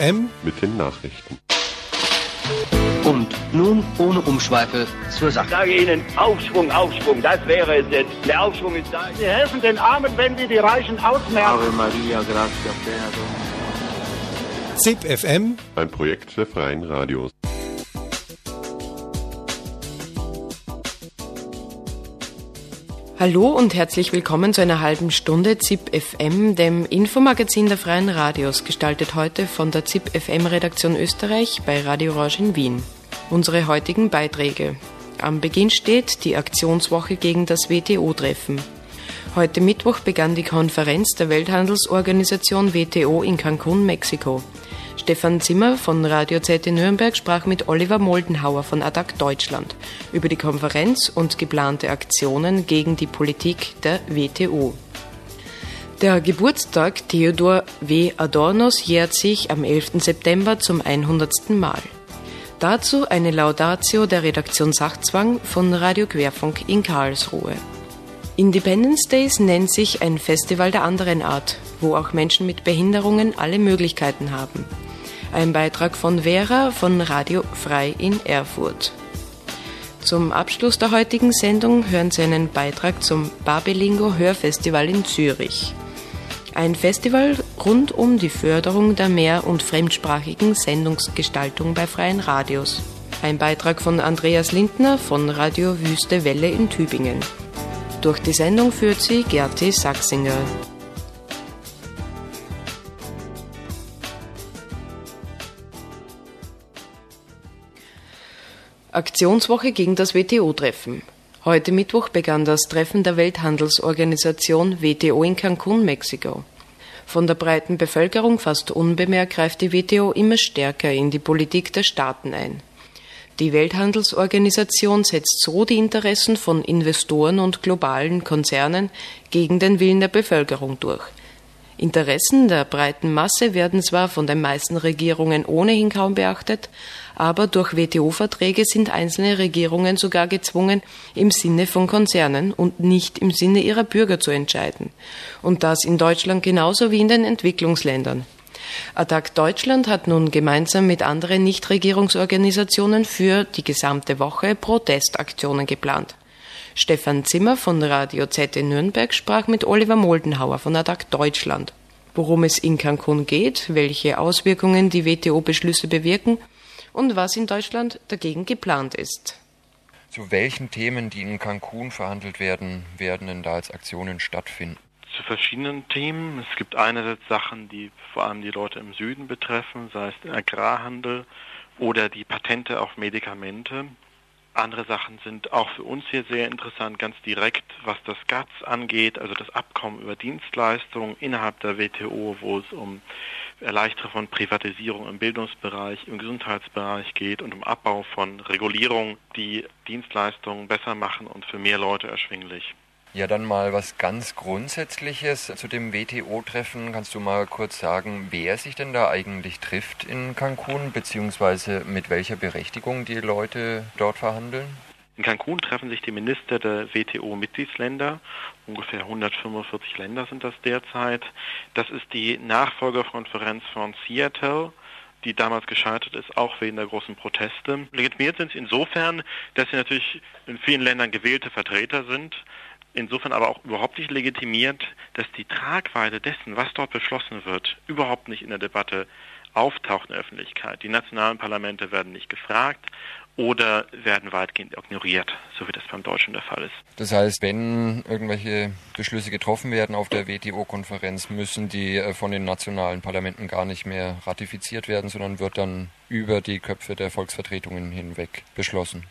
M mit den Nachrichten. Und nun ohne Umschweife zur Sache. Ich sage Ihnen, Aufschwung, Aufschwung, das wäre es jetzt. Der Aufschwung ist da. Wir helfen den Armen, wenn wir die Reichen ausmerken. Ave Maria, gracia ZIP FM, ein Projekt der Freien Radios. Hallo und herzlich willkommen zu einer halben Stunde ZIP FM, dem Infomagazin der Freien Radios, gestaltet heute von der ZIP FM Redaktion Österreich bei Radio Orange in Wien. Unsere heutigen Beiträge. Am Beginn steht die Aktionswoche gegen das WTO-Treffen. Heute Mittwoch begann die Konferenz der Welthandelsorganisation WTO in Cancun, Mexiko. Stefan Zimmer von Radio Z in Nürnberg sprach mit Oliver Moldenhauer von ADAC Deutschland über die Konferenz und geplante Aktionen gegen die Politik der WTO. Der Geburtstag Theodor W. Adornos jährt sich am 11. September zum 100. Mal. Dazu eine Laudatio der Redaktion Sachzwang von Radio Querfunk in Karlsruhe. Independence Days nennt sich ein Festival der anderen Art, wo auch Menschen mit Behinderungen alle Möglichkeiten haben. Ein Beitrag von Vera von Radio Frei in Erfurt. Zum Abschluss der heutigen Sendung hören Sie einen Beitrag zum Babelingo Hörfestival in Zürich. Ein Festival rund um die Förderung der mehr- und fremdsprachigen Sendungsgestaltung bei freien Radios. Ein Beitrag von Andreas Lindner von Radio Wüste Welle in Tübingen. Durch die Sendung führt sie Gerti Sachsinger. Aktionswoche gegen das WTO-Treffen. Heute Mittwoch begann das Treffen der Welthandelsorganisation WTO in Cancun, Mexiko. Von der breiten Bevölkerung fast unbemerkt greift die WTO immer stärker in die Politik der Staaten ein. Die Welthandelsorganisation setzt so die Interessen von Investoren und globalen Konzernen gegen den Willen der Bevölkerung durch. Interessen der breiten Masse werden zwar von den meisten Regierungen ohnehin kaum beachtet, aber durch WTO-Verträge sind einzelne Regierungen sogar gezwungen, im Sinne von Konzernen und nicht im Sinne ihrer Bürger zu entscheiden. Und das in Deutschland genauso wie in den Entwicklungsländern. Attac Deutschland hat nun gemeinsam mit anderen Nichtregierungsorganisationen für die gesamte Woche Protestaktionen geplant. Stefan Zimmer von Radio Z in Nürnberg sprach mit Oliver Moldenhauer von Attac Deutschland. Worum es in Cancun geht, welche Auswirkungen die WTO-Beschlüsse bewirken und was in Deutschland dagegen geplant ist. Zu welchen Themen, die in Cancun verhandelt werden, werden denn da als Aktionen stattfinden? Zu verschiedenen Themen. Es gibt einerseits Sachen, die vor allem die Leute im Süden betreffen, sei es der Agrarhandel oder die Patente auf Medikamente. Andere Sachen sind auch für uns hier sehr interessant, ganz direkt, was das GATS angeht, also das Abkommen über Dienstleistungen innerhalb der WTO, wo es um Erleichterung von Privatisierung im Bildungsbereich, im Gesundheitsbereich geht und um Abbau von Regulierung, die Dienstleistungen besser machen und für mehr Leute erschwinglich. Ja, dann mal was ganz Grundsätzliches zu dem WTO-Treffen. Kannst du mal kurz sagen, wer sich denn da eigentlich trifft in Cancun, beziehungsweise mit welcher Berechtigung die Leute dort verhandeln? In Cancun treffen sich die Minister der WTO-Mitgliedsländer. Ungefähr 145 Länder sind das derzeit. Das ist die Nachfolgerkonferenz von Seattle die damals gescheitert ist, auch wegen der großen Proteste. Legitimiert sind sie insofern, dass sie natürlich in vielen Ländern gewählte Vertreter sind, insofern aber auch überhaupt nicht legitimiert, dass die Tragweite dessen, was dort beschlossen wird, überhaupt nicht in der Debatte auftaucht in der Öffentlichkeit. Die nationalen Parlamente werden nicht gefragt oder werden weitgehend ignoriert, so wie das beim Deutschen der Fall ist. Das heißt, wenn irgendwelche Beschlüsse getroffen werden auf der WTO-Konferenz, müssen die äh, von den nationalen Parlamenten gar nicht mehr ratifiziert werden, sondern wird dann über die Köpfe der Volksvertretungen hinweg beschlossen.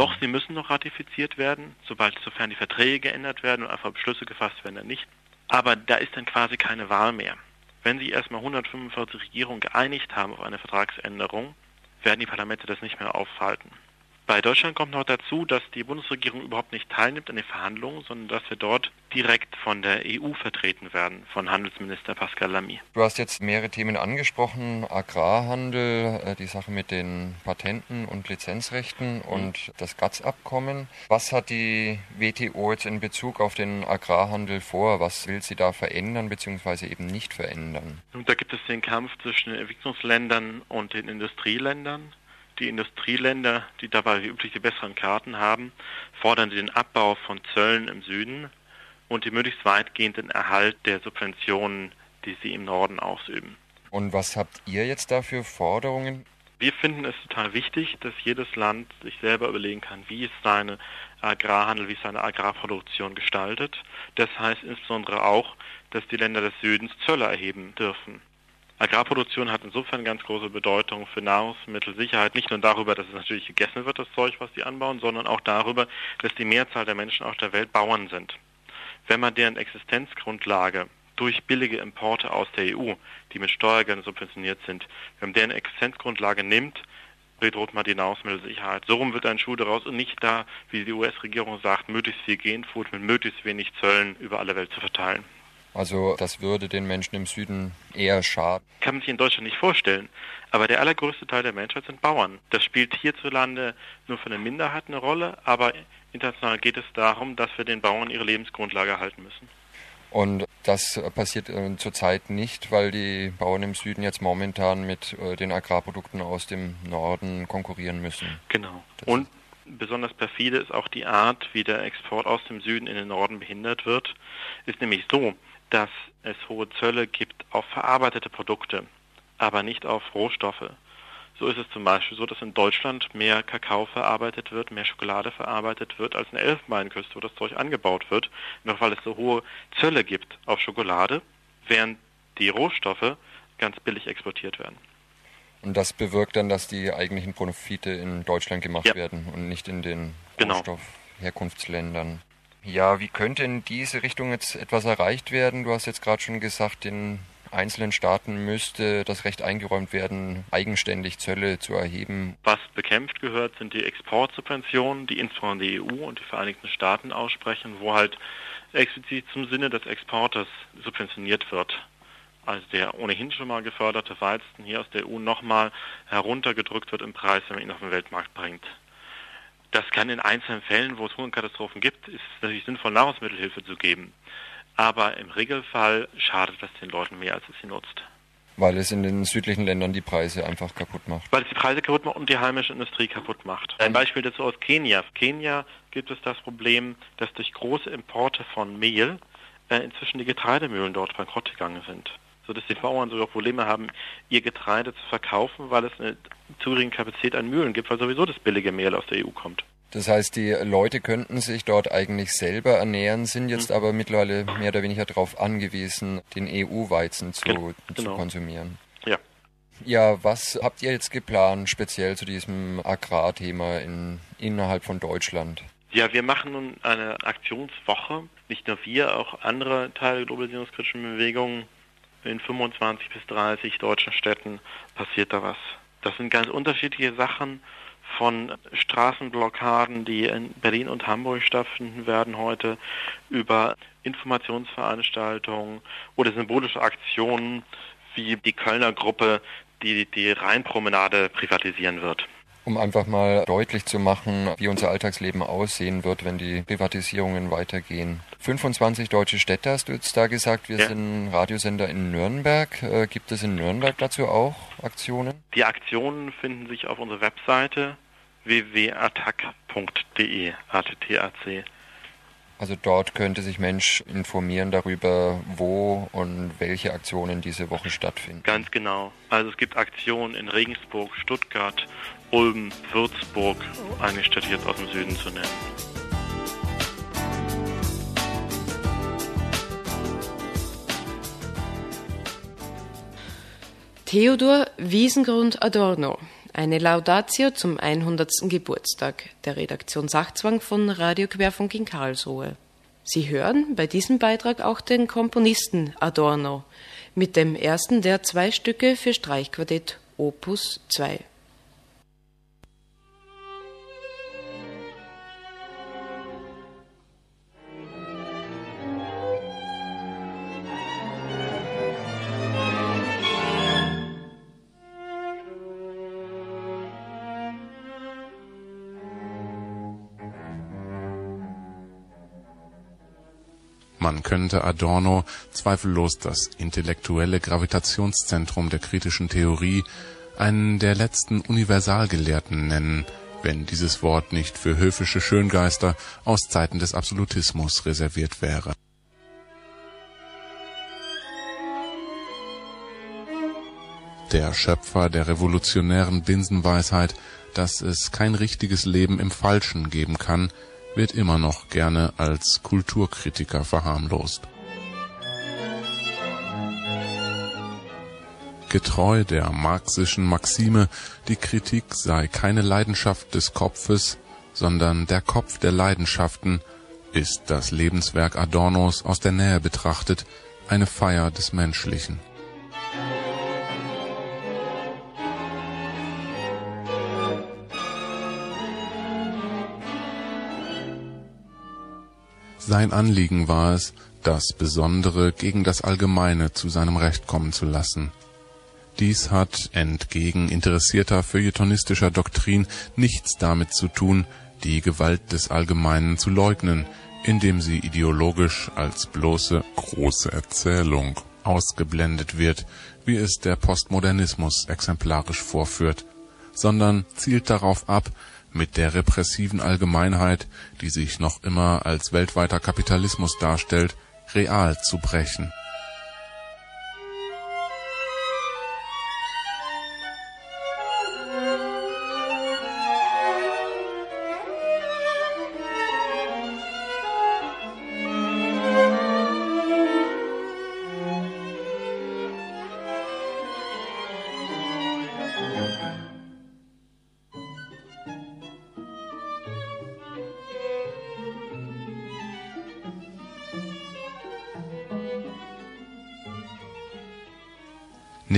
Doch, sie müssen noch ratifiziert werden, sobald, sofern die Verträge geändert werden und einfach Beschlüsse gefasst werden, dann nicht. Aber da ist dann quasi keine Wahl mehr. Wenn sich erstmal 145 Regierungen geeinigt haben auf eine Vertragsänderung, werden die Parlamente das nicht mehr aufhalten. Bei Deutschland kommt noch dazu, dass die Bundesregierung überhaupt nicht teilnimmt an den Verhandlungen, sondern dass wir dort direkt von der EU vertreten werden, von Handelsminister Pascal Lamy. Du hast jetzt mehrere Themen angesprochen, Agrarhandel, äh, die Sache mit den Patenten und Lizenzrechten mhm. und das GATS-Abkommen. Was hat die WTO jetzt in Bezug auf den Agrarhandel vor? Was will sie da verändern bzw. eben nicht verändern? Nun, da gibt es den Kampf zwischen den Entwicklungsländern und den Industrieländern. Die Industrieländer, die dabei wie üblich die besseren Karten haben, fordern den Abbau von Zöllen im Süden und die möglichst weitgehenden Erhalt der Subventionen, die sie im Norden ausüben. Und was habt ihr jetzt da für Forderungen? Wir finden es total wichtig, dass jedes Land sich selber überlegen kann, wie es seine Agrarhandel, wie es seine Agrarproduktion gestaltet. Das heißt insbesondere auch, dass die Länder des Südens Zölle erheben dürfen. Agrarproduktion hat insofern ganz große Bedeutung für Nahrungsmittelsicherheit, nicht nur darüber, dass es natürlich gegessen wird, das Zeug, was die anbauen, sondern auch darüber, dass die Mehrzahl der Menschen auf der Welt Bauern sind. Wenn man deren Existenzgrundlage durch billige Importe aus der EU, die mit Steuergeldern subventioniert sind, wenn man deren Existenzgrundlage nimmt, bedroht man die Nahrungsmittelsicherheit. So rum wird ein Schuh daraus und nicht da, wie die US-Regierung sagt, möglichst viel Genfood mit möglichst wenig Zöllen über alle Welt zu verteilen. Also das würde den Menschen im Süden eher schaden. Kann man sich in Deutschland nicht vorstellen. Aber der allergrößte Teil der Menschheit sind Bauern. Das spielt hierzulande nur für eine Minderheit eine Rolle, aber international geht es darum, dass wir den Bauern ihre Lebensgrundlage erhalten müssen. Und das passiert äh, zurzeit nicht, weil die Bauern im Süden jetzt momentan mit äh, den Agrarprodukten aus dem Norden konkurrieren müssen. Genau. Das Und besonders perfide ist auch die Art, wie der Export aus dem Süden in den Norden behindert wird. Ist nämlich so, dass es hohe Zölle gibt auf verarbeitete Produkte, aber nicht auf Rohstoffe. So ist es zum Beispiel so, dass in Deutschland mehr Kakao verarbeitet wird, mehr Schokolade verarbeitet wird als in der Elfenbeinküste, wo das Zeug angebaut wird, nur weil es so hohe Zölle gibt auf Schokolade, während die Rohstoffe ganz billig exportiert werden. Und das bewirkt dann, dass die eigentlichen Profite in Deutschland gemacht ja. werden und nicht in den genau. Rohstoffherkunftsländern. Ja, wie könnte in diese Richtung jetzt etwas erreicht werden? Du hast jetzt gerade schon gesagt, den einzelnen Staaten müsste das Recht eingeräumt werden, eigenständig Zölle zu erheben. Was bekämpft gehört, sind die Exportsubventionen, die insbesondere die EU und die Vereinigten Staaten aussprechen, wo halt explizit zum Sinne des Exportes subventioniert wird. Also der ohnehin schon mal geförderte Weizen hier aus der EU nochmal heruntergedrückt wird im Preis, wenn man ihn auf den Weltmarkt bringt. Das kann in einzelnen Fällen, wo es Hungerkatastrophen gibt, ist natürlich sinnvoll, Nahrungsmittelhilfe zu geben. Aber im Regelfall schadet das den Leuten mehr, als es sie nutzt. Weil es in den südlichen Ländern die Preise einfach kaputt macht. Weil es die Preise kaputt macht und die heimische Industrie kaputt macht. Ein Beispiel dazu aus Kenia. Kenia gibt es das Problem, dass durch große Importe von Mehl äh, inzwischen die Getreidemühlen dort bankrott gegangen sind sodass die Bauern sogar Probleme haben, ihr Getreide zu verkaufen, weil es eine zu geringe Kapazität an Mühlen gibt, weil sowieso das billige Mehl aus der EU kommt. Das heißt, die Leute könnten sich dort eigentlich selber ernähren, sind jetzt mhm. aber mittlerweile mehr oder weniger darauf angewiesen, den EU-Weizen zu, genau. zu konsumieren. Ja. Ja, was habt ihr jetzt geplant, speziell zu diesem Agrarthema in, innerhalb von Deutschland? Ja, wir machen nun eine Aktionswoche. Nicht nur wir, auch andere Teile der globalisierungskritischen Bewegung in 25 bis 30 deutschen Städten passiert da was. Das sind ganz unterschiedliche Sachen von Straßenblockaden, die in Berlin und Hamburg stattfinden werden heute, über Informationsveranstaltungen oder symbolische Aktionen wie die Kölner Gruppe, die die Rheinpromenade privatisieren wird um einfach mal deutlich zu machen, wie unser Alltagsleben aussehen wird, wenn die Privatisierungen weitergehen. 25 deutsche Städte hast du jetzt da gesagt. Wir ja. sind Radiosender in Nürnberg. Äh, gibt es in Nürnberg dazu auch Aktionen? Die Aktionen finden sich auf unserer Webseite www.attac.de, ATTAC. Also dort könnte sich Mensch informieren darüber, wo und welche Aktionen diese Woche stattfinden. Ganz genau. Also es gibt Aktionen in Regensburg, Stuttgart, Ulm, Würzburg, eine Stadt jetzt aus dem Süden zu nennen. Theodor Wiesengrund Adorno. Eine Laudatio zum 100. Geburtstag der Redaktion Sachzwang von Radio Querfunk in Karlsruhe. Sie hören bei diesem Beitrag auch den Komponisten Adorno mit dem ersten der zwei Stücke für Streichquartett Opus 2. Man könnte Adorno zweifellos das intellektuelle Gravitationszentrum der kritischen Theorie, einen der letzten Universalgelehrten nennen, wenn dieses Wort nicht für höfische Schöngeister aus Zeiten des Absolutismus reserviert wäre. Der Schöpfer der revolutionären Binsenweisheit, dass es kein richtiges Leben im Falschen geben kann, wird immer noch gerne als Kulturkritiker verharmlost. Getreu der marxischen Maxime, die Kritik sei keine Leidenschaft des Kopfes, sondern der Kopf der Leidenschaften, ist das Lebenswerk Adornos aus der Nähe betrachtet eine Feier des Menschlichen. Sein Anliegen war es, das Besondere gegen das Allgemeine zu seinem Recht kommen zu lassen. Dies hat entgegen interessierter feuilletonistischer Doktrin nichts damit zu tun, die Gewalt des Allgemeinen zu leugnen, indem sie ideologisch als bloße große Erzählung ausgeblendet wird, wie es der Postmodernismus exemplarisch vorführt, sondern zielt darauf ab, mit der repressiven Allgemeinheit, die sich noch immer als weltweiter Kapitalismus darstellt, real zu brechen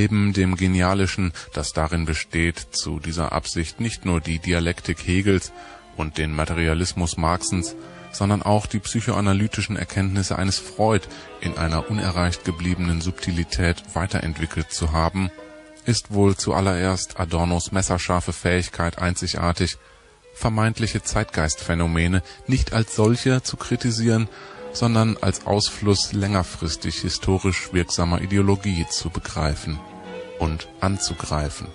Neben dem Genialischen, das darin besteht, zu dieser Absicht nicht nur die Dialektik Hegels und den Materialismus Marxens, sondern auch die psychoanalytischen Erkenntnisse eines Freud in einer unerreicht gebliebenen Subtilität weiterentwickelt zu haben, ist wohl zuallererst Adornos messerscharfe Fähigkeit einzigartig, vermeintliche Zeitgeistphänomene nicht als solche zu kritisieren, sondern als Ausfluss längerfristig historisch wirksamer Ideologie zu begreifen und anzugreifen.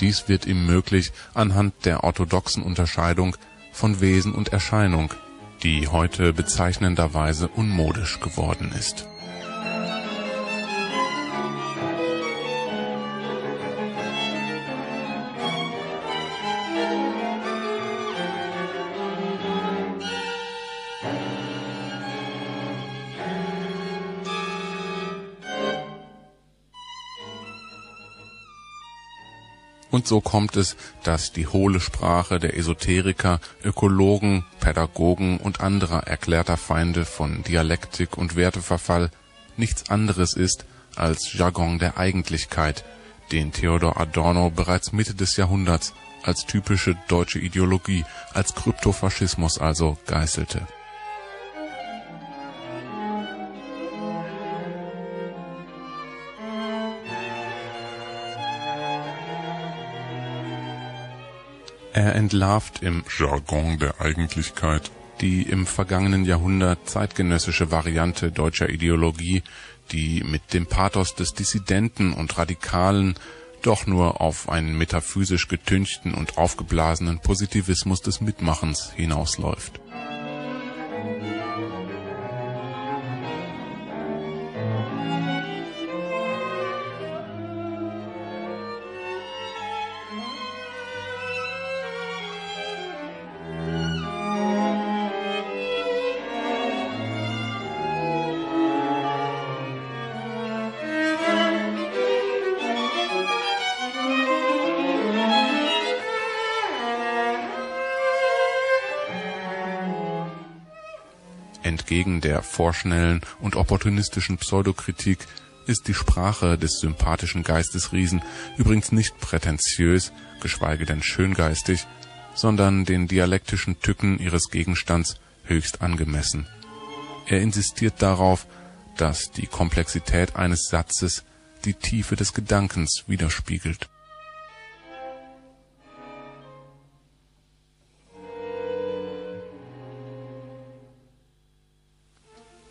Dies wird ihm möglich anhand der orthodoxen Unterscheidung von Wesen und Erscheinung, die heute bezeichnenderweise unmodisch geworden ist Und so kommt es, dass die hohle Sprache der Esoteriker, Ökologen, Pädagogen und anderer erklärter Feinde von Dialektik und Werteverfall nichts anderes ist als Jargon der Eigentlichkeit, den Theodor Adorno bereits Mitte des Jahrhunderts als typische deutsche Ideologie, als Kryptofaschismus also geißelte Er entlarvt im Jargon der Eigentlichkeit. die im vergangenen Jahrhundert zeitgenössische Variante deutscher Ideologie, die mit dem Pathos des Dissidenten und Radikalen doch nur auf einen metaphysisch getünchten und aufgeblasenen Positivismus des Mitmachens hinausläuft Entgegen der vorschnellen und opportunistischen Pseudokritik ist die Sprache des sympathischen Geistesriesen übrigens nicht prätentiös, geschweige denn schöngeistig, sondern den dialektischen Tücken ihres Gegenstands höchst angemessen. Er insistiert darauf, dass die Komplexität eines Satzes die Tiefe des Gedankens widerspiegelt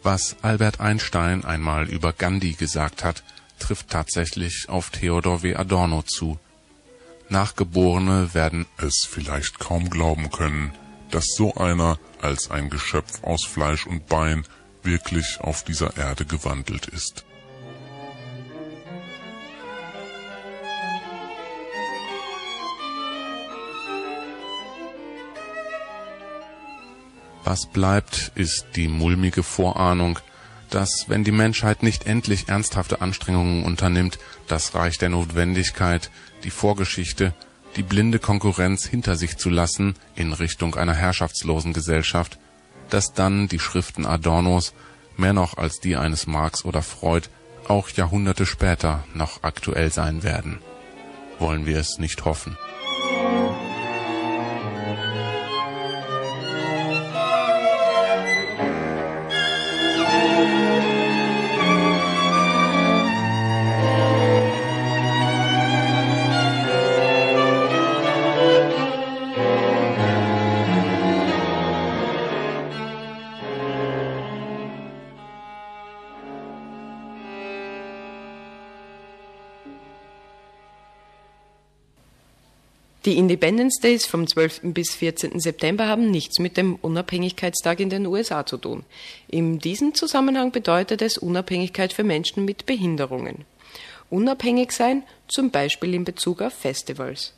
Was Albert Einstein einmal über Gandhi gesagt hat, trifft tatsächlich auf Theodor W. Adorno zu. Nachgeborene werden es vielleicht kaum glauben können, dass so einer als ein Geschöpf aus Fleisch und Bein wirklich auf dieser Erde gewandelt ist. Was bleibt, ist die mulmige Vorahnung, dass, wenn die Menschheit nicht endlich ernsthafte Anstrengungen unternimmt, das Reich der Notwendigkeit, die Vorgeschichte, die blinde Konkurrenz hinter sich zu lassen in Richtung einer herrschaftslosen Gesellschaft, dass dann die Schriften Adornos, mehr noch als die eines Marx oder Freud, auch Jahrhunderte später noch aktuell sein werden. Wollen wir es nicht hoffen. Die Independence Days vom 12. bis 14. September haben nichts mit dem Unabhängigkeitstag in den USA zu tun. In diesem Zusammenhang bedeutet es Unabhängigkeit für Menschen mit Behinderungen. Unabhängig sein, zum Beispiel in Bezug auf Festivals.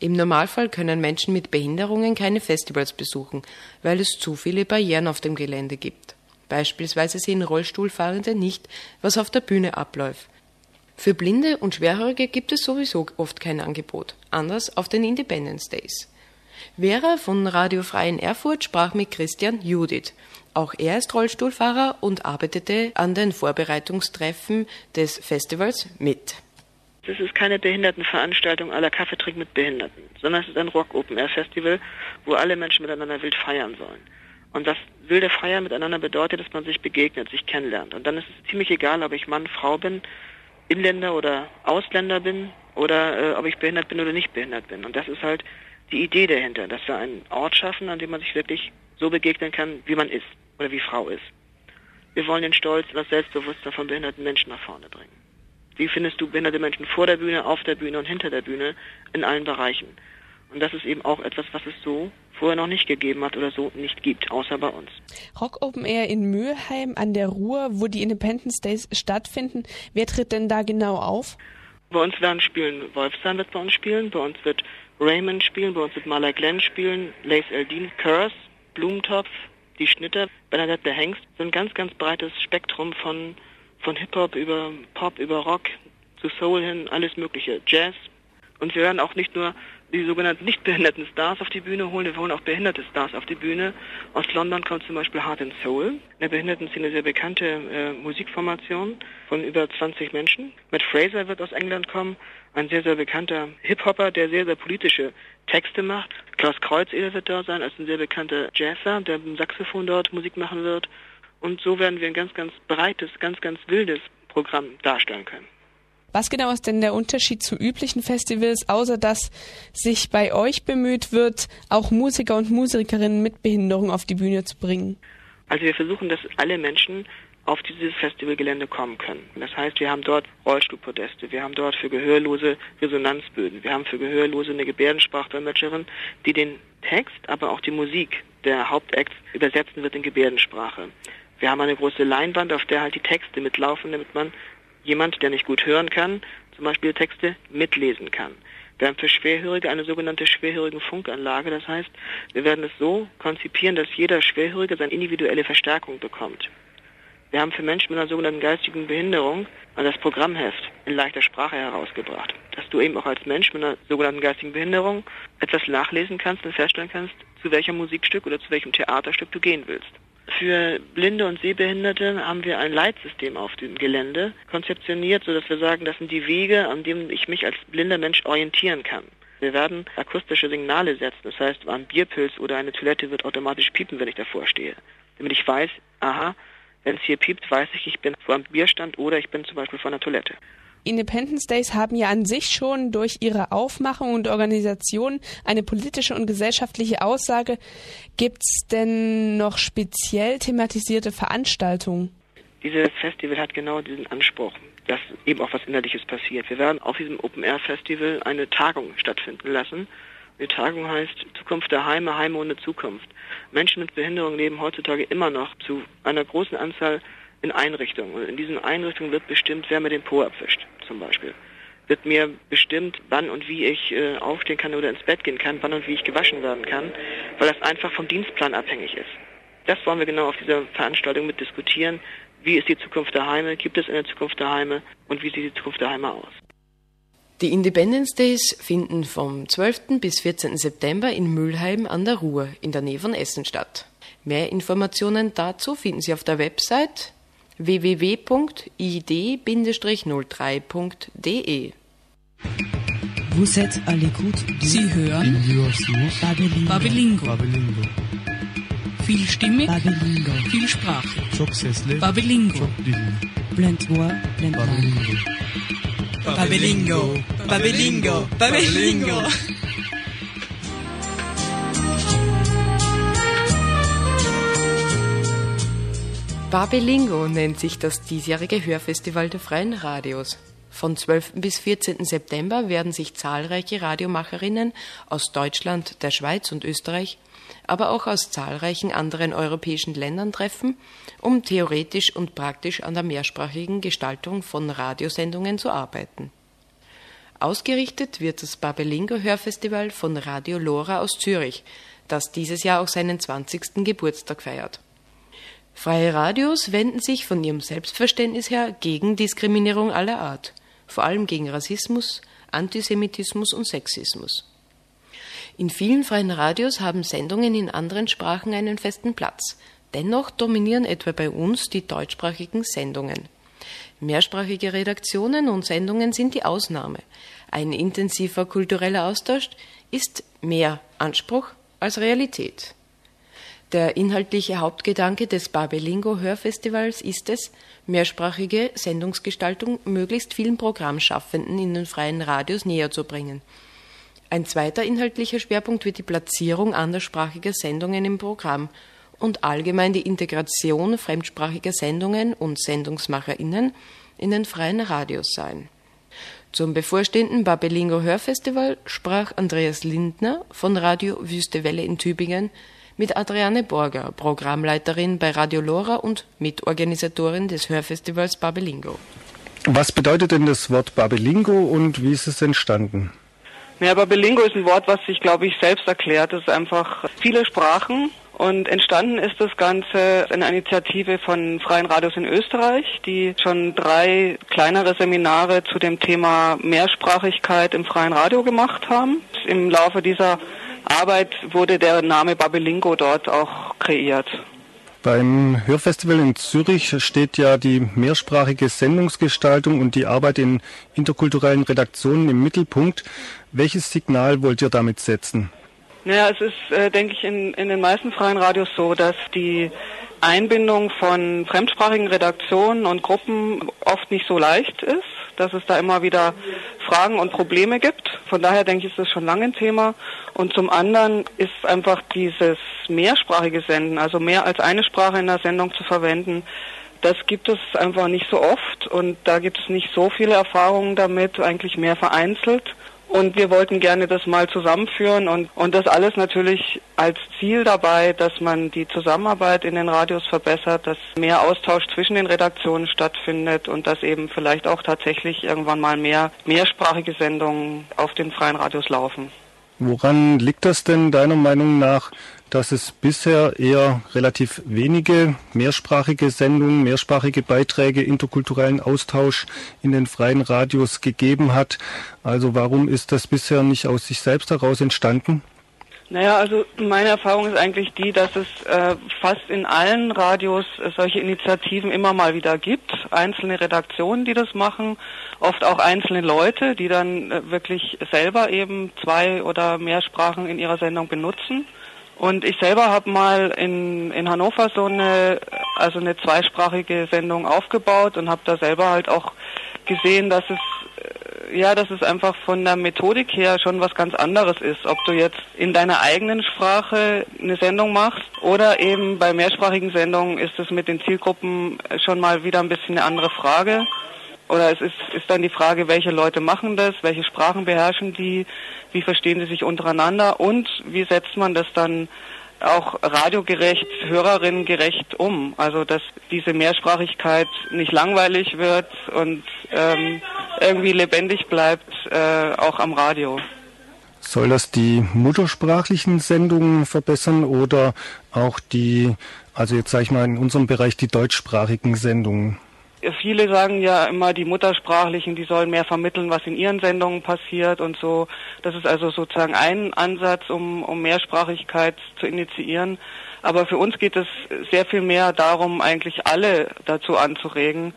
Im Normalfall können Menschen mit Behinderungen keine Festivals besuchen, weil es zu viele Barrieren auf dem Gelände gibt. Beispielsweise sehen Rollstuhlfahrende nicht, was auf der Bühne abläuft. Für Blinde und Schwerhörige gibt es sowieso oft kein Angebot, anders auf den Independence Days. Vera von Radio Frei in Erfurt sprach mit Christian Judith. Auch er ist Rollstuhlfahrer und arbeitete an den Vorbereitungstreffen des Festivals mit. Das ist keine Behindertenveranstaltung aller Kaffeetrink mit Behinderten, sondern es ist ein Rock-Open-Air-Festival, wo alle Menschen miteinander wild feiern sollen. Und das wilde Feiern miteinander bedeutet, dass man sich begegnet, sich kennenlernt. Und dann ist es ziemlich egal, ob ich Mann, Frau bin, Inländer oder Ausländer bin oder äh, ob ich behindert bin oder nicht behindert bin. Und das ist halt die Idee dahinter, dass wir einen Ort schaffen, an dem man sich wirklich so begegnen kann, wie man ist oder wie Frau ist. Wir wollen den Stolz und das Selbstbewusstsein von behinderten Menschen nach vorne bringen. Wie findest du behinderte Menschen vor der Bühne, auf der Bühne und hinter der Bühne in allen Bereichen? Und das ist eben auch etwas, was es so vorher noch nicht gegeben hat oder so nicht gibt, außer bei uns. Rock Open Air in Mülheim an der Ruhr, wo die Independence Days stattfinden. Wer tritt denn da genau auf? Bei uns werden spielen, Wolfstein wird bei uns spielen, bei uns wird Raymond spielen, bei uns wird Marla Glenn spielen, Lace Eldin, Curse, Blumentopf, die Schnitter, Bernadette der Hengst. So ein ganz, ganz breites Spektrum von, von Hip-Hop über Pop, über Rock, zu Soul hin, alles mögliche, Jazz. Und wir werden auch nicht nur die sogenannten nicht behinderten Stars auf die Bühne holen. Wir holen auch behinderte Stars auf die Bühne. Aus London kommt zum Beispiel Heart and Soul, in der Behindertenszene sehr bekannte äh, Musikformation von über 20 Menschen. Matt Fraser wird aus England kommen, ein sehr, sehr bekannter Hip-Hopper, der sehr, sehr politische Texte macht. Klaus Kreuzeder wird da sein, als ein sehr bekannter Jazzer, der im Saxophon dort Musik machen wird. Und so werden wir ein ganz, ganz breites, ganz, ganz wildes Programm darstellen können. Was genau ist denn der Unterschied zu üblichen Festivals, außer dass sich bei euch bemüht wird, auch Musiker und Musikerinnen mit Behinderung auf die Bühne zu bringen? Also wir versuchen, dass alle Menschen auf dieses Festivalgelände kommen können. Das heißt, wir haben dort Rollstuhlpodeste, wir haben dort für Gehörlose Resonanzböden, wir haben für Gehörlose eine Gebärdensprachdolmetscherin, die den Text, aber auch die Musik der Hauptacts übersetzen wird in Gebärdensprache. Wir haben eine große Leinwand, auf der halt die Texte mitlaufen, damit man jemand, der nicht gut hören kann, zum Beispiel Texte mitlesen kann. Wir haben für Schwerhörige eine sogenannte schwerhörigen Funkanlage. Das heißt, wir werden es so konzipieren, dass jeder Schwerhörige seine individuelle Verstärkung bekommt. Wir haben für Menschen mit einer sogenannten geistigen Behinderung das Programmheft in leichter Sprache herausgebracht, dass du eben auch als Mensch mit einer sogenannten geistigen Behinderung etwas nachlesen kannst und feststellen kannst, zu welchem Musikstück oder zu welchem Theaterstück du gehen willst. Für Blinde und Sehbehinderte haben wir ein Leitsystem auf dem Gelände konzeptioniert, sodass wir sagen, das sind die Wege, an denen ich mich als blinder Mensch orientieren kann. Wir werden akustische Signale setzen, das heißt, ein Bierpilz oder eine Toilette wird automatisch piepen, wenn ich davor stehe. Damit ich weiß, aha, wenn es hier piept, weiß ich, ich bin vor einem Bierstand oder ich bin zum Beispiel vor einer Toilette. Independence Days haben ja an sich schon durch ihre Aufmachung und Organisation eine politische und gesellschaftliche Aussage. Gibt es denn noch speziell thematisierte Veranstaltungen? Dieses Festival hat genau diesen Anspruch, dass eben auch was Innerliches passiert. Wir werden auf diesem Open Air Festival eine Tagung stattfinden lassen. Die Tagung heißt Zukunft der Heime, Heime ohne Zukunft. Menschen mit Behinderung leben heutzutage immer noch zu einer großen Anzahl in Einrichtungen. Und in diesen Einrichtungen wird bestimmt, wer mir den Po abwischt, zum Beispiel. Wird mir bestimmt, wann und wie ich äh, aufstehen kann oder ins Bett gehen kann, wann und wie ich gewaschen werden kann, weil das einfach vom Dienstplan abhängig ist. Das wollen wir genau auf dieser Veranstaltung mit diskutieren. Wie ist die Zukunft der Heime? Gibt es eine Zukunft der Heime? Und wie sieht die Zukunft der Heime aus? Die Independence Days finden vom 12. bis 14. September in Mülheim an der Ruhr in der Nähe von Essen statt. Mehr Informationen dazu finden Sie auf der Website www.id-03.de. Vous êtes à l'écoute Sie hören Babelingo. Babelingo. Babelingo. Vielstimmig, Babelingo. vielsprachig. Babelingo. Babelingo. Blendwa, blendwa. Babelingo. Babelingo. Babelingo. Babelingo nennt sich das diesjährige Hörfestival der freien Radios. Von 12. bis 14. September werden sich zahlreiche Radiomacherinnen aus Deutschland, der Schweiz und Österreich, aber auch aus zahlreichen anderen europäischen Ländern treffen, um theoretisch und praktisch an der mehrsprachigen Gestaltung von Radiosendungen zu arbeiten. Ausgerichtet wird das Babelingo Hörfestival von Radio Lora aus Zürich, das dieses Jahr auch seinen 20. Geburtstag feiert. Freie Radios wenden sich von ihrem Selbstverständnis her gegen Diskriminierung aller Art, vor allem gegen Rassismus, Antisemitismus und Sexismus. In vielen freien Radios haben Sendungen in anderen Sprachen einen festen Platz. Dennoch dominieren etwa bei uns die deutschsprachigen Sendungen. Mehrsprachige Redaktionen und Sendungen sind die Ausnahme. Ein intensiver kultureller Austausch ist mehr Anspruch als Realität. Der inhaltliche Hauptgedanke des Babelingo Hörfestivals ist es, mehrsprachige Sendungsgestaltung möglichst vielen Programmschaffenden in den freien Radios näher zu bringen. Ein zweiter inhaltlicher Schwerpunkt wird die Platzierung anderssprachiger Sendungen im Programm und allgemein die Integration fremdsprachiger Sendungen und SendungsmacherInnen in den freien Radios sein. Zum bevorstehenden Babelingo Hörfestival sprach Andreas Lindner von Radio Wüste Welle in Tübingen mit Adriane Borger, Programmleiterin bei Radio Lora und Mitorganisatorin des Hörfestivals Babelingo. Was bedeutet denn das Wort Babelingo und wie ist es entstanden? Ja, Babelingo ist ein Wort, was sich, glaube ich, selbst erklärt. Es ist einfach viele Sprachen und entstanden ist das Ganze in einer Initiative von Freien Radios in Österreich, die schon drei kleinere Seminare zu dem Thema Mehrsprachigkeit im freien Radio gemacht haben. Im Laufe dieser Arbeit wurde der Name Babelingo dort auch kreiert. Beim Hörfestival in Zürich steht ja die mehrsprachige Sendungsgestaltung und die Arbeit in interkulturellen Redaktionen im Mittelpunkt. Welches Signal wollt ihr damit setzen? Naja, es ist, äh, denke ich, in, in den meisten freien Radios so, dass die Einbindung von fremdsprachigen Redaktionen und Gruppen oft nicht so leicht ist, dass es da immer wieder Fragen und Probleme gibt. Von daher denke ich, ist das schon lange ein Thema. Und zum anderen ist einfach dieses mehrsprachige Senden, also mehr als eine Sprache in der Sendung zu verwenden, das gibt es einfach nicht so oft und da gibt es nicht so viele Erfahrungen damit, eigentlich mehr vereinzelt. Und wir wollten gerne das mal zusammenführen und, und das alles natürlich als Ziel dabei, dass man die Zusammenarbeit in den Radios verbessert, dass mehr Austausch zwischen den Redaktionen stattfindet und dass eben vielleicht auch tatsächlich irgendwann mal mehr mehrsprachige Sendungen auf den freien Radios laufen. Woran liegt das denn deiner Meinung nach, dass es bisher eher relativ wenige mehrsprachige Sendungen, mehrsprachige Beiträge, interkulturellen Austausch in den freien Radios gegeben hat? Also warum ist das bisher nicht aus sich selbst heraus entstanden? Naja, also meine Erfahrung ist eigentlich die, dass es äh, fast in allen Radios äh, solche Initiativen immer mal wieder gibt. Einzelne Redaktionen, die das machen, oft auch einzelne Leute, die dann äh, wirklich selber eben zwei oder mehr Sprachen in ihrer Sendung benutzen. Und ich selber habe mal in, in Hannover so eine, also eine zweisprachige Sendung aufgebaut und habe da selber halt auch gesehen, dass es ja, dass es einfach von der Methodik her schon was ganz anderes ist, ob du jetzt in deiner eigenen Sprache eine Sendung machst oder eben bei mehrsprachigen Sendungen ist es mit den Zielgruppen schon mal wieder ein bisschen eine andere Frage. Oder es ist, ist dann die Frage, welche Leute machen das, welche Sprachen beherrschen die, wie verstehen sie sich untereinander und wie setzt man das dann auch radiogerecht, hörerinnengerecht um. Also dass diese Mehrsprachigkeit nicht langweilig wird und ähm, irgendwie lebendig bleibt, äh, auch am Radio. Soll das die muttersprachlichen Sendungen verbessern oder auch die, also jetzt sage ich mal in unserem Bereich die deutschsprachigen Sendungen? Viele sagen ja immer, die Muttersprachlichen, die sollen mehr vermitteln, was in ihren Sendungen passiert und so. Das ist also sozusagen ein Ansatz, um, um Mehrsprachigkeit zu initiieren. Aber für uns geht es sehr viel mehr darum, eigentlich alle dazu anzuregen,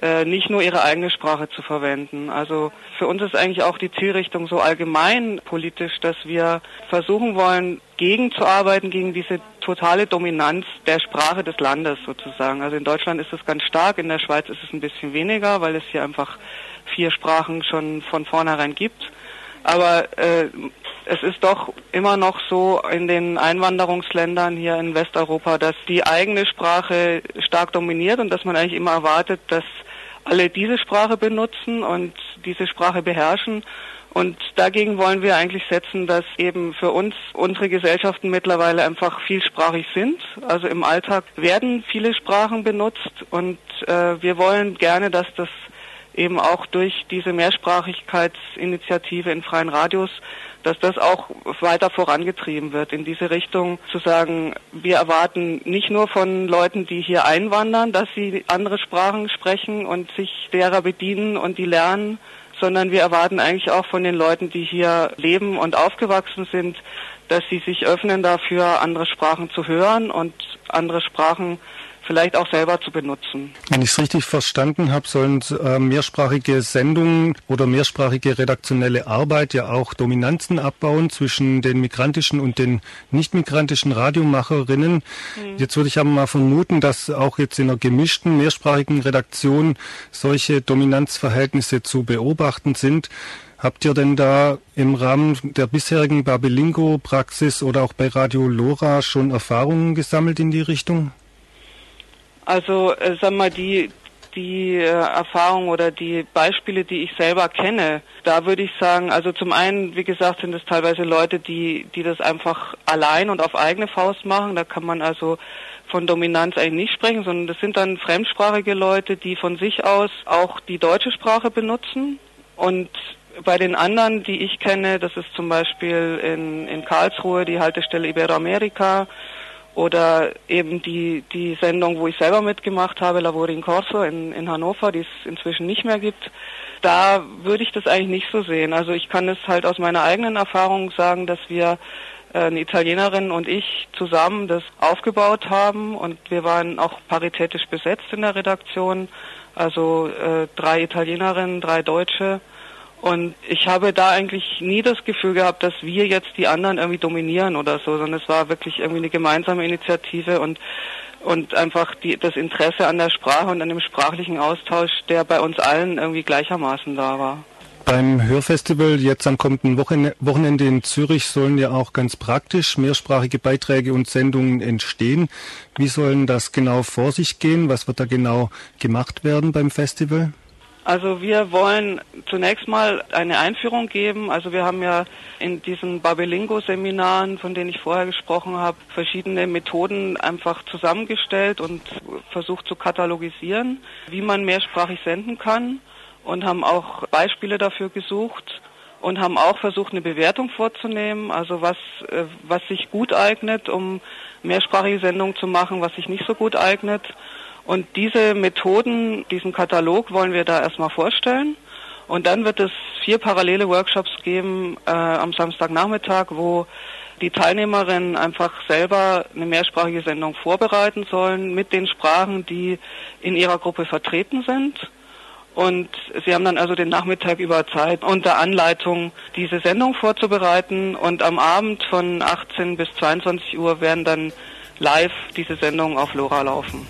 äh, nicht nur ihre eigene Sprache zu verwenden. Also für uns ist eigentlich auch die Zielrichtung so allgemein politisch, dass wir versuchen wollen, gegenzuarbeiten gegen diese totale Dominanz der Sprache des Landes sozusagen. Also in Deutschland ist es ganz stark, in der Schweiz ist es ein bisschen weniger, weil es hier einfach vier Sprachen schon von vornherein gibt. Aber äh, es ist doch immer noch so in den Einwanderungsländern hier in Westeuropa, dass die eigene Sprache stark dominiert und dass man eigentlich immer erwartet, dass alle diese Sprache benutzen und diese Sprache beherrschen. Und dagegen wollen wir eigentlich setzen, dass eben für uns unsere Gesellschaften mittlerweile einfach vielsprachig sind. Also im Alltag werden viele Sprachen benutzt und äh, wir wollen gerne, dass das eben auch durch diese Mehrsprachigkeitsinitiative in freien Radios dass das auch weiter vorangetrieben wird, in diese Richtung zu sagen, wir erwarten nicht nur von Leuten, die hier einwandern, dass sie andere Sprachen sprechen und sich derer bedienen und die lernen, sondern wir erwarten eigentlich auch von den Leuten, die hier leben und aufgewachsen sind, dass sie sich öffnen dafür, andere Sprachen zu hören und andere Sprachen vielleicht auch selber zu benutzen. Wenn ich es richtig verstanden habe, sollen äh, mehrsprachige Sendungen oder mehrsprachige redaktionelle Arbeit ja auch Dominanzen abbauen zwischen den migrantischen und den nicht migrantischen Radiomacherinnen. Mhm. Jetzt würde ich aber mal vermuten, dass auch jetzt in einer gemischten mehrsprachigen Redaktion solche Dominanzverhältnisse zu beobachten sind. Habt ihr denn da im Rahmen der bisherigen Babelingo-Praxis oder auch bei Radio Lora schon Erfahrungen gesammelt in die Richtung? Also äh, sag mal, die, die äh, Erfahrung oder die Beispiele, die ich selber kenne, da würde ich sagen, also zum einen, wie gesagt, sind es teilweise Leute, die, die das einfach allein und auf eigene Faust machen. Da kann man also von Dominanz eigentlich nicht sprechen, sondern das sind dann fremdsprachige Leute, die von sich aus auch die deutsche Sprache benutzen. Und bei den anderen, die ich kenne, das ist zum Beispiel in, in Karlsruhe die Haltestelle Iberoamerika, oder eben die, die Sendung, wo ich selber mitgemacht habe, Lavori in Corso in, in Hannover, die es inzwischen nicht mehr gibt. Da würde ich das eigentlich nicht so sehen. Also ich kann es halt aus meiner eigenen Erfahrung sagen, dass wir äh, eine Italienerin und ich zusammen das aufgebaut haben und wir waren auch paritätisch besetzt in der Redaktion. Also äh, drei Italienerinnen, drei Deutsche und ich habe da eigentlich nie das Gefühl gehabt, dass wir jetzt die anderen irgendwie dominieren oder so, sondern es war wirklich irgendwie eine gemeinsame Initiative und und einfach die, das Interesse an der Sprache und an dem sprachlichen Austausch, der bei uns allen irgendwie gleichermaßen da war. Beim Hörfestival jetzt am kommenden Wochenende in Zürich sollen ja auch ganz praktisch mehrsprachige Beiträge und Sendungen entstehen. Wie sollen das genau vor sich gehen? Was wird da genau gemacht werden beim Festival? Also wir wollen zunächst mal eine Einführung geben. Also wir haben ja in diesen Babelingo-Seminaren, von denen ich vorher gesprochen habe, verschiedene Methoden einfach zusammengestellt und versucht zu katalogisieren, wie man mehrsprachig senden kann und haben auch Beispiele dafür gesucht und haben auch versucht, eine Bewertung vorzunehmen, also was, äh, was sich gut eignet, um mehrsprachige Sendungen zu machen, was sich nicht so gut eignet und diese Methoden, diesen Katalog wollen wir da erstmal vorstellen. Und dann wird es vier parallele Workshops geben äh, am Samstagnachmittag, wo die Teilnehmerinnen einfach selber eine mehrsprachige Sendung vorbereiten sollen mit den Sprachen, die in ihrer Gruppe vertreten sind. Und sie haben dann also den Nachmittag über Zeit unter Anleitung diese Sendung vorzubereiten. Und am Abend von 18 bis 22 Uhr werden dann live diese Sendungen auf LoRa laufen.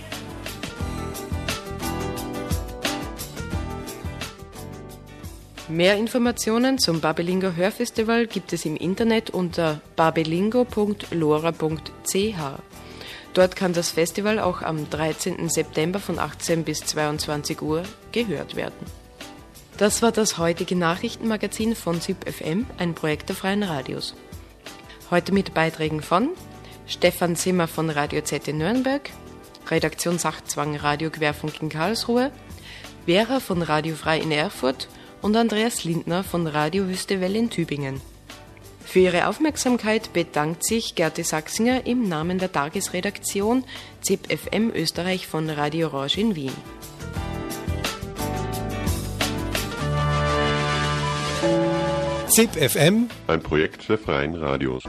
Mehr Informationen zum Babelingo Hörfestival gibt es im Internet unter babelingo.lora.ch. Dort kann das Festival auch am 13. September von 18 bis 22 Uhr gehört werden. Das war das heutige Nachrichtenmagazin von ZIP ein Projekt der Freien Radios. Heute mit Beiträgen von Stefan Zimmer von Radio Z in Nürnberg, Redaktion Sachzwang Radio Querfunk in Karlsruhe, Vera von Radio Frei in Erfurt und Andreas Lindner von Radio Wüstewelle in Tübingen. Für Ihre Aufmerksamkeit bedankt sich Gerti Sachsinger im Namen der Tagesredaktion ZIP-FM Österreich von Radio Orange in Wien. ZIP-FM, ein Projekt der Freien Radios.